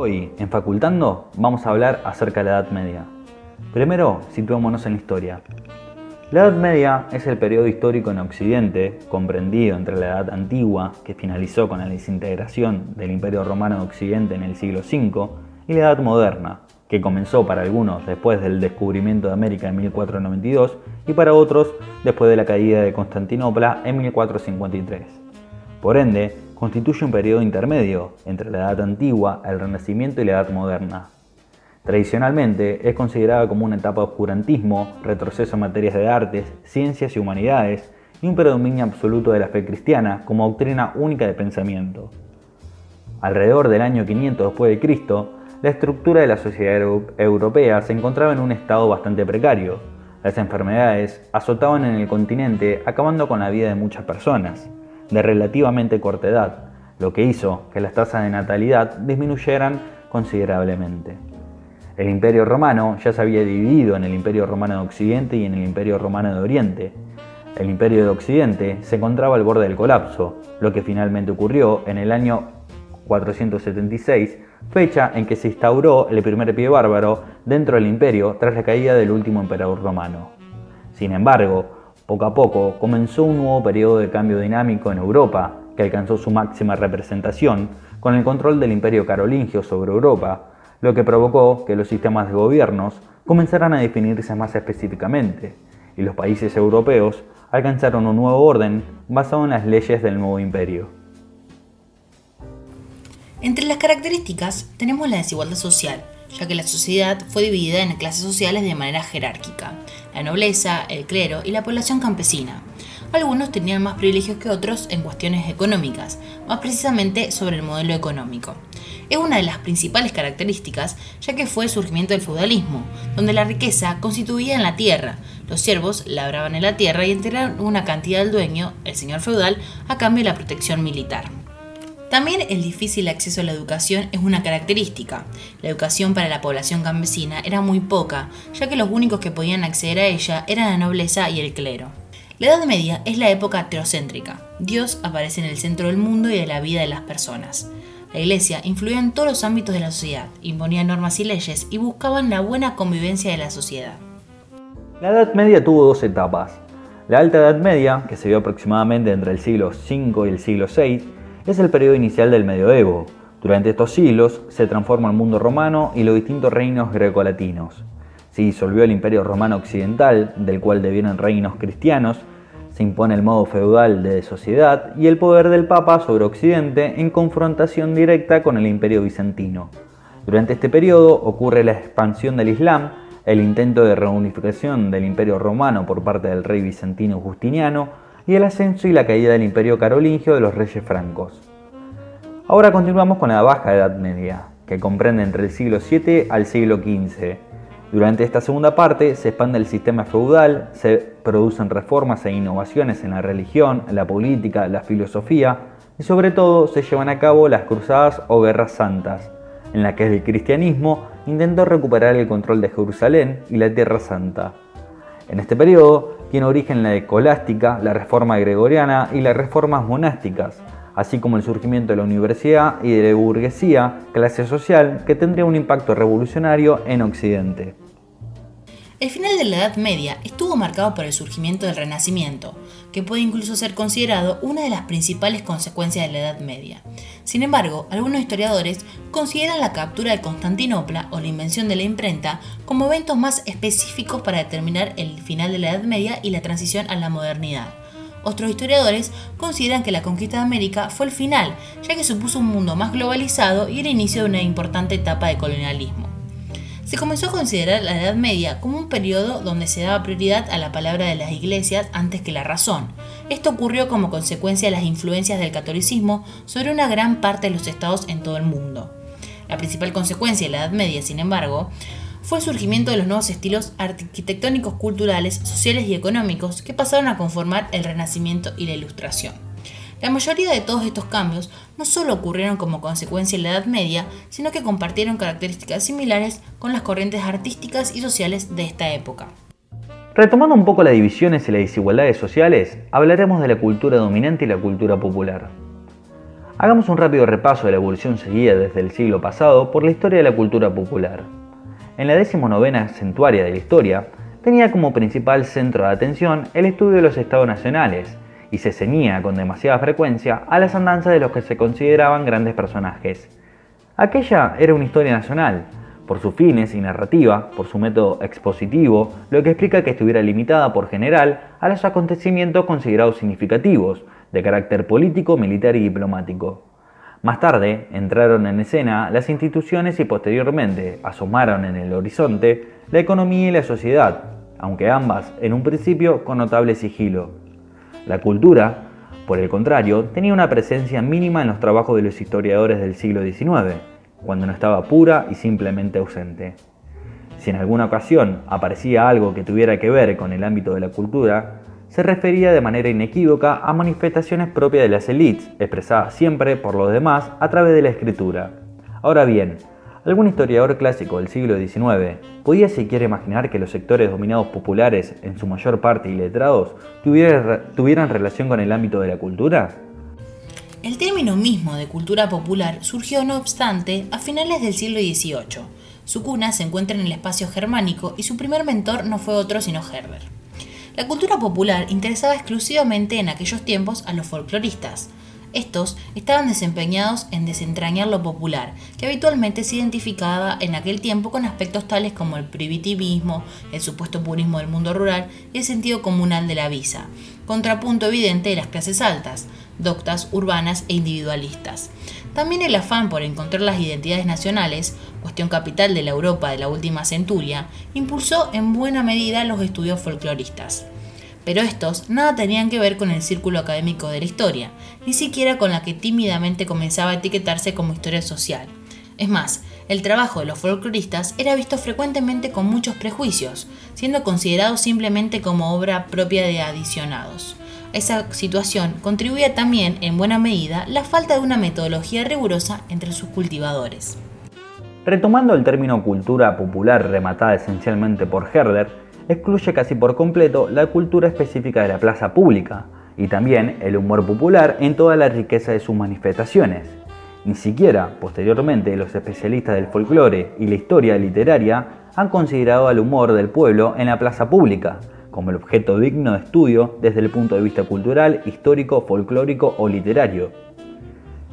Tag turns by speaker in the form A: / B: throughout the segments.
A: Hoy, en Facultando, vamos a hablar acerca de la Edad Media. Primero, situémonos en la historia. La Edad Media es el periodo histórico en Occidente, comprendido entre la Edad Antigua, que finalizó con la desintegración del Imperio Romano de Occidente en el siglo V, y la Edad Moderna, que comenzó para algunos después del descubrimiento de América en 1492 y para otros después de la caída de Constantinopla en 1453. Por ende, constituye un periodo intermedio entre la Edad Antigua, el Renacimiento y la Edad Moderna. Tradicionalmente es considerada como una etapa de oscurantismo, retroceso en materias de artes, ciencias y humanidades, y un predominio absoluto de la fe cristiana como doctrina única de pensamiento. Alrededor del año 500 después de Cristo, la estructura de la sociedad europea se encontraba en un estado bastante precario. Las enfermedades azotaban en el continente acabando con la vida de muchas personas de relativamente corta edad, lo que hizo que las tasas de natalidad disminuyeran considerablemente. El Imperio Romano ya se había dividido en el Imperio Romano de Occidente y en el Imperio Romano de Oriente. El Imperio de Occidente se encontraba al borde del colapso, lo que finalmente ocurrió en el año 476, fecha en que se instauró el primer pie bárbaro dentro del imperio tras la caída del último emperador romano. Sin embargo, poco a poco comenzó un nuevo periodo de cambio dinámico en Europa, que alcanzó su máxima representación con el control del imperio carolingio sobre Europa, lo que provocó que los sistemas de gobiernos comenzaran a definirse más específicamente, y los países europeos alcanzaron un nuevo orden basado en las leyes del nuevo imperio.
B: Entre las características tenemos la desigualdad social, ya que la sociedad fue dividida en clases sociales de manera jerárquica, la nobleza, el clero y la población campesina. Algunos tenían más privilegios que otros en cuestiones económicas, más precisamente sobre el modelo económico. Es una de las principales características, ya que fue el surgimiento del feudalismo, donde la riqueza constituía en la tierra. Los siervos labraban en la tierra y entregaban una cantidad al dueño, el señor feudal, a cambio de la protección militar. También el difícil acceso a la educación es una característica. La educación para la población campesina era muy poca, ya que los únicos que podían acceder a ella eran la nobleza y el clero. La Edad Media es la época teocéntrica. Dios aparece en el centro del mundo y de la vida de las personas. La Iglesia influía en todos los ámbitos de la sociedad, imponía normas y leyes y buscaban la buena convivencia de la sociedad.
A: La Edad Media tuvo dos etapas. La Alta Edad Media, que se vio aproximadamente entre el siglo V y el siglo VI, es el periodo inicial del medioevo. Durante estos siglos se transforma el mundo romano y los distintos reinos grecolatinos. Se disolvió el imperio romano occidental, del cual debieron reinos cristianos, se impone el modo feudal de sociedad y el poder del Papa sobre Occidente en confrontación directa con el imperio bizantino. Durante este periodo ocurre la expansión del Islam, el intento de reunificación del imperio romano por parte del rey bizantino Justiniano, y el ascenso y la caída del imperio carolingio de los reyes francos. Ahora continuamos con la Baja Edad Media, que comprende entre el siglo VII al siglo XV. Durante esta segunda parte se expande el sistema feudal, se producen reformas e innovaciones en la religión, la política, la filosofía y sobre todo se llevan a cabo las cruzadas o guerras santas, en las que el cristianismo intentó recuperar el control de Jerusalén y la Tierra Santa. En este periodo tiene origen la escolástica, la reforma gregoriana y las reformas monásticas, así como el surgimiento de la universidad y de la burguesía, clase social, que tendría un impacto revolucionario en Occidente.
B: El final de la Edad Media estuvo marcado por el surgimiento del Renacimiento, que puede incluso ser considerado una de las principales consecuencias de la Edad Media. Sin embargo, algunos historiadores consideran la captura de Constantinopla o la invención de la imprenta como eventos más específicos para determinar el final de la Edad Media y la transición a la modernidad. Otros historiadores consideran que la conquista de América fue el final, ya que supuso un mundo más globalizado y el inicio de una importante etapa de colonialismo se comenzó a considerar la Edad Media como un periodo donde se daba prioridad a la palabra de las iglesias antes que la razón. Esto ocurrió como consecuencia de las influencias del catolicismo sobre una gran parte de los estados en todo el mundo. La principal consecuencia de la Edad Media, sin embargo, fue el surgimiento de los nuevos estilos arquitectónicos, culturales, sociales y económicos que pasaron a conformar el Renacimiento y la Ilustración. La mayoría de todos estos cambios no solo ocurrieron como consecuencia de la Edad Media, sino que compartieron características similares con las corrientes artísticas y sociales de esta época.
A: Retomando un poco las divisiones y las desigualdades sociales, hablaremos de la cultura dominante y la cultura popular. Hagamos un rápido repaso de la evolución seguida desde el siglo pasado por la historia de la cultura popular. En la decimonovena centuaria de la historia, tenía como principal centro de atención el estudio de los estados nacionales, y se ceñía con demasiada frecuencia a las andanzas de los que se consideraban grandes personajes. Aquella era una historia nacional, por sus fines y narrativa, por su método expositivo, lo que explica que estuviera limitada por general a los acontecimientos considerados significativos, de carácter político, militar y diplomático. Más tarde entraron en escena las instituciones y posteriormente asomaron en el horizonte la economía y la sociedad, aunque ambas en un principio con notable sigilo. La cultura, por el contrario, tenía una presencia mínima en los trabajos de los historiadores del siglo XIX, cuando no estaba pura y simplemente ausente. Si en alguna ocasión aparecía algo que tuviera que ver con el ámbito de la cultura, se refería de manera inequívoca a manifestaciones propias de las élites, expresadas siempre por los demás a través de la escritura. Ahora bien, algún historiador clásico del siglo XIX podía siquiera imaginar que los sectores dominados populares, en su mayor parte iletrados, tuvieran, tuvieran relación con el ámbito de la cultura?
B: El término mismo de cultura popular surgió, no obstante, a finales del siglo XVIII. Su cuna se encuentra en el espacio germánico y su primer mentor no fue otro sino Herbert. La cultura popular interesaba exclusivamente en aquellos tiempos a los folcloristas. Estos estaban desempeñados en desentrañar lo popular, que habitualmente se identificaba en aquel tiempo con aspectos tales como el primitivismo, el supuesto purismo del mundo rural y el sentido comunal de la visa, contrapunto evidente de las clases altas, doctas, urbanas e individualistas. También el afán por encontrar las identidades nacionales, cuestión capital de la Europa de la última centuria, impulsó en buena medida los estudios folcloristas. Pero estos nada tenían que ver con el círculo académico de la historia, ni siquiera con la que tímidamente comenzaba a etiquetarse como historia social. Es más, el trabajo de los folcloristas era visto frecuentemente con muchos prejuicios, siendo considerado simplemente como obra propia de adicionados esa situación contribuía también en buena medida la falta de una metodología rigurosa entre sus cultivadores.
A: Retomando el término cultura popular rematada esencialmente por Herder, excluye casi por completo la cultura específica de la plaza pública y también el humor popular en toda la riqueza de sus manifestaciones. Ni siquiera, posteriormente, los especialistas del folclore y la historia literaria han considerado al humor del pueblo en la plaza pública, como el objeto digno de estudio desde el punto de vista cultural, histórico, folclórico o literario.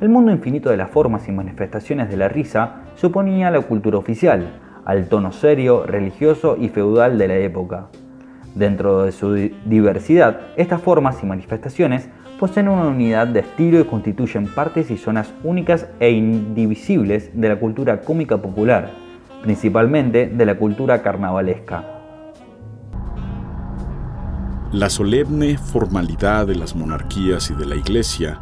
A: El mundo infinito de las formas y manifestaciones de la risa suponía la cultura oficial, al tono serio, religioso y feudal de la época. Dentro de su diversidad, estas formas y manifestaciones poseen una unidad de estilo y constituyen partes y zonas únicas e indivisibles de la cultura cómica popular, principalmente de la cultura carnavalesca.
C: La solemne formalidad de las monarquías y de la Iglesia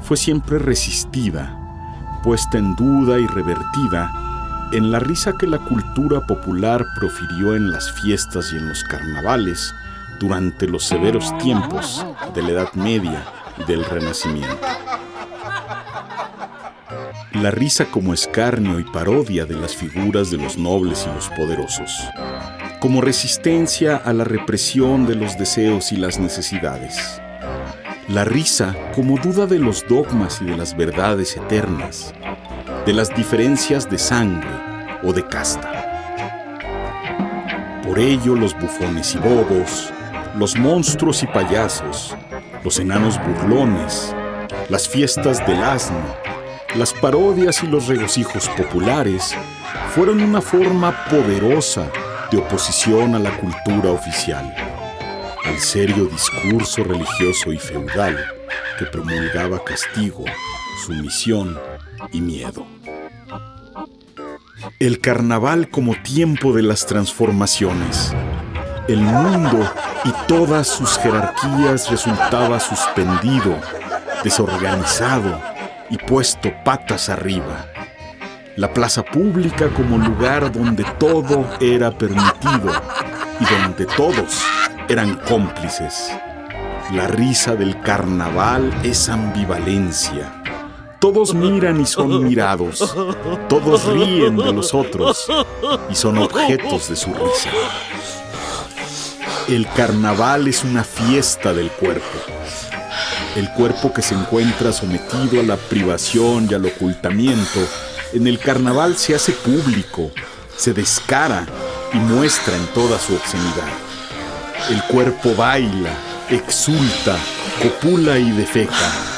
C: fue siempre resistida, puesta en duda y revertida en la risa que la cultura popular profirió en las fiestas y en los carnavales durante los severos tiempos de la Edad Media y del Renacimiento. La risa como escarnio y parodia de las figuras de los nobles y los poderosos como resistencia a la represión de los deseos y las necesidades. La risa como duda de los dogmas y de las verdades eternas, de las diferencias de sangre o de casta. Por ello los bufones y bobos, los monstruos y payasos, los enanos burlones, las fiestas del asno, las parodias y los regocijos populares fueron una forma poderosa de oposición a la cultura oficial, al serio discurso religioso y feudal que promulgaba castigo, sumisión y miedo. El carnaval como tiempo de las transformaciones. El mundo y todas sus jerarquías resultaba suspendido, desorganizado y puesto patas arriba la plaza pública como lugar donde todo era permitido y donde todos eran cómplices. La risa del carnaval es ambivalencia. Todos miran y son mirados. Todos ríen de los otros y son objetos de su risa. El carnaval es una fiesta del cuerpo. El cuerpo que se encuentra sometido a la privación y al ocultamiento, en el carnaval se hace público, se descara y muestra en toda su obscenidad. El cuerpo baila, exulta, copula y defeca.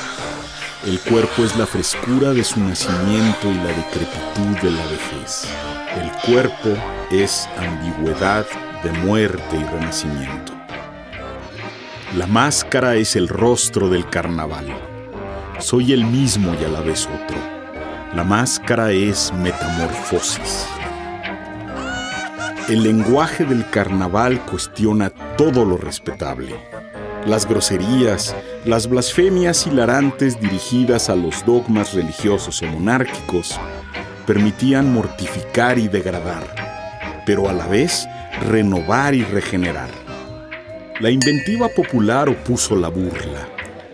C: El cuerpo es la frescura de su nacimiento y la decrepitud de la vejez. El cuerpo es ambigüedad de muerte y renacimiento. La máscara es el rostro del carnaval. Soy el mismo y a la vez otro. La máscara es metamorfosis. El lenguaje del carnaval cuestiona todo lo respetable. Las groserías, las blasfemias hilarantes dirigidas a los dogmas religiosos o monárquicos permitían mortificar y degradar, pero a la vez renovar y regenerar. La inventiva popular opuso la burla,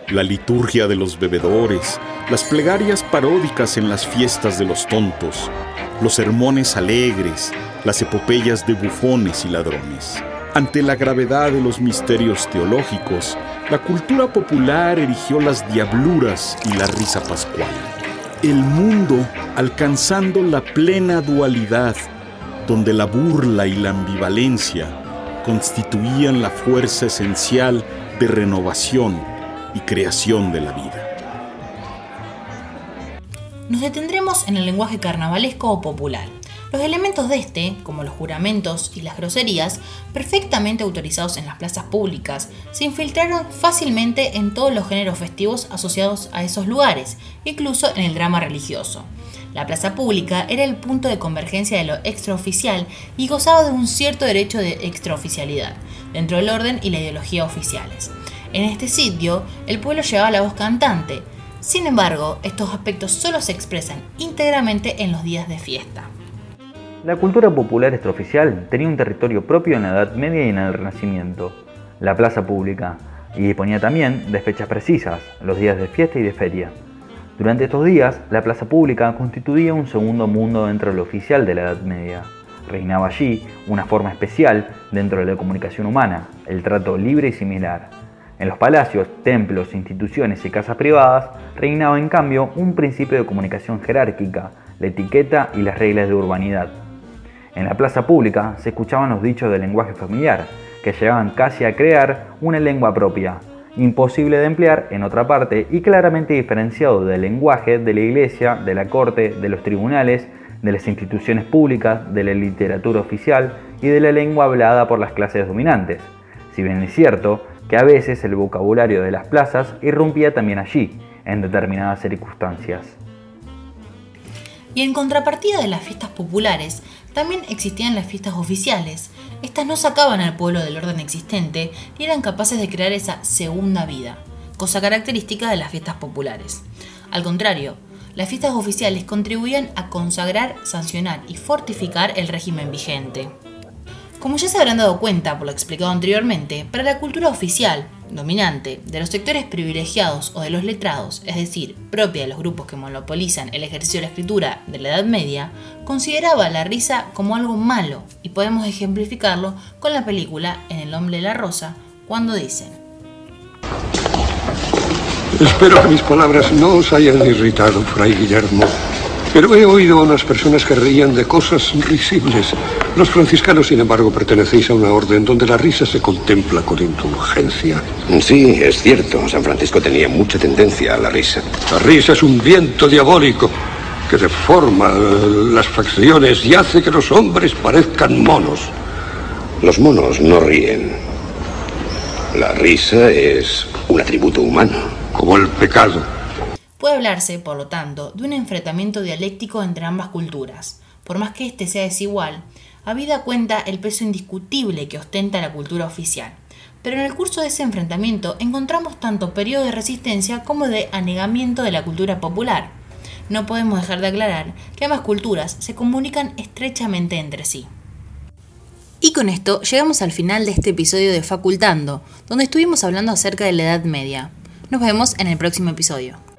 C: la liturgia de los bebedores, las plegarias paródicas en las fiestas de los tontos, los sermones alegres, las epopeyas de bufones y ladrones. Ante la gravedad de los misterios teológicos, la cultura popular erigió las diabluras y la risa pascual. El mundo alcanzando la plena dualidad, donde la burla y la ambivalencia constituían la fuerza esencial de renovación y creación de la vida.
B: Nos detendremos en el lenguaje carnavalesco o popular los elementos de este, como los juramentos y las groserías, perfectamente autorizados en las plazas públicas, se infiltraron fácilmente en todos los géneros festivos asociados a esos lugares, incluso en el drama religioso. La plaza pública era el punto de convergencia de lo extraoficial y gozaba de un cierto derecho de extraoficialidad, dentro del orden y la ideología oficiales. En este sitio, el pueblo llevaba la voz cantante. Sin embargo, estos aspectos solo se expresan íntegramente en los días de fiesta.
A: La cultura popular extraoficial tenía un territorio propio en la Edad Media y en el Renacimiento, la plaza pública, y disponía también de fechas precisas, los días de fiesta y de feria. Durante estos días, la plaza pública constituía un segundo mundo dentro de lo oficial de la Edad Media. Reinaba allí una forma especial dentro de la comunicación humana, el trato libre y similar. En los palacios, templos, instituciones y casas privadas reinaba en cambio un principio de comunicación jerárquica, la etiqueta y las reglas de urbanidad. En la plaza pública se escuchaban los dichos del lenguaje familiar, que llegaban casi a crear una lengua propia, imposible de emplear en otra parte y claramente diferenciado del lenguaje de la iglesia, de la corte, de los tribunales, de las instituciones públicas, de la literatura oficial y de la lengua hablada por las clases dominantes. Si bien es cierto que a veces el vocabulario de las plazas irrumpía también allí, en determinadas circunstancias.
B: Y en contrapartida de las fiestas populares, también existían las fiestas oficiales. Estas no sacaban al pueblo del orden existente y eran capaces de crear esa segunda vida, cosa característica de las fiestas populares. Al contrario, las fiestas oficiales contribuían a consagrar, sancionar y fortificar el régimen vigente. Como ya se habrán dado cuenta por lo explicado anteriormente, para la cultura oficial, dominante, de los sectores privilegiados o de los letrados, es decir, propia de los grupos que monopolizan el ejercicio de la escritura de la Edad Media, consideraba la risa como algo malo y podemos ejemplificarlo con la película En el hombre de la rosa, cuando dicen
D: Espero que mis palabras no os hayan irritado, Fray Guillermo. Pero he oído a unas personas que reían de cosas risibles. Los franciscanos, sin embargo, pertenecéis a una orden donde la risa se contempla con indulgencia.
E: Sí, es cierto. San Francisco tenía mucha tendencia a la risa.
D: La risa es un viento diabólico que deforma las facciones y hace que los hombres parezcan monos.
E: Los monos no ríen. La risa es un atributo humano.
D: Como el pecado.
B: Puede hablarse, por lo tanto, de un enfrentamiento dialéctico entre ambas culturas. Por más que éste sea desigual, habida cuenta el peso indiscutible que ostenta la cultura oficial. Pero en el curso de ese enfrentamiento encontramos tanto periodo de resistencia como de anegamiento de la cultura popular. No podemos dejar de aclarar que ambas culturas se comunican estrechamente entre sí. Y con esto llegamos al final de este episodio de Facultando, donde estuvimos hablando acerca de la Edad Media. Nos vemos en el próximo episodio.